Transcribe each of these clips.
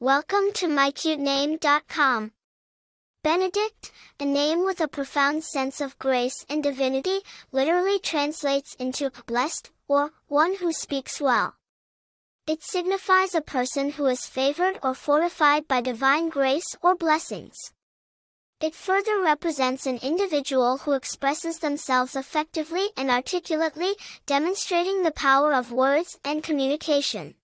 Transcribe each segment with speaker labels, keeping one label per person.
Speaker 1: Welcome to mycutename.com. Benedict, a name with a profound sense of grace and divinity, literally translates into blessed or one who speaks well. It signifies a person who is favored or fortified by divine grace or blessings. It further represents an individual who expresses themselves effectively and articulately, demonstrating the power of words and communication.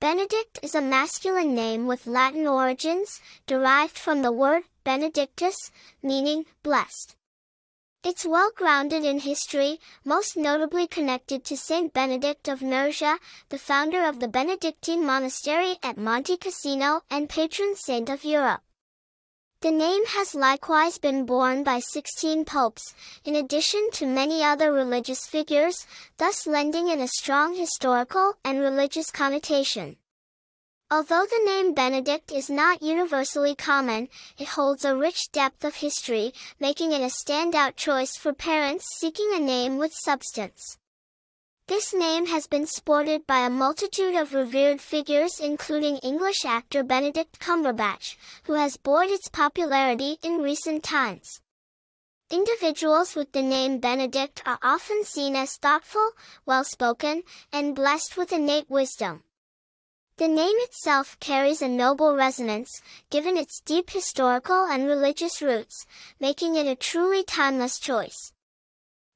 Speaker 1: Benedict is a masculine name with Latin origins, derived from the word benedictus, meaning blessed. It's well grounded in history, most notably connected to Saint Benedict of Nursia, the founder of the Benedictine monastery at Monte Cassino and patron saint of Europe. The name has likewise been borne by 16 popes, in addition to many other religious figures, thus lending it a strong historical and religious connotation. Although the name Benedict is not universally common, it holds a rich depth of history, making it a standout choice for parents seeking a name with substance. This name has been sported by a multitude of revered figures including English actor Benedict Cumberbatch, who has buoyed its popularity in recent times. Individuals with the name Benedict are often seen as thoughtful, well-spoken, and blessed with innate wisdom. The name itself carries a noble resonance, given its deep historical and religious roots, making it a truly timeless choice.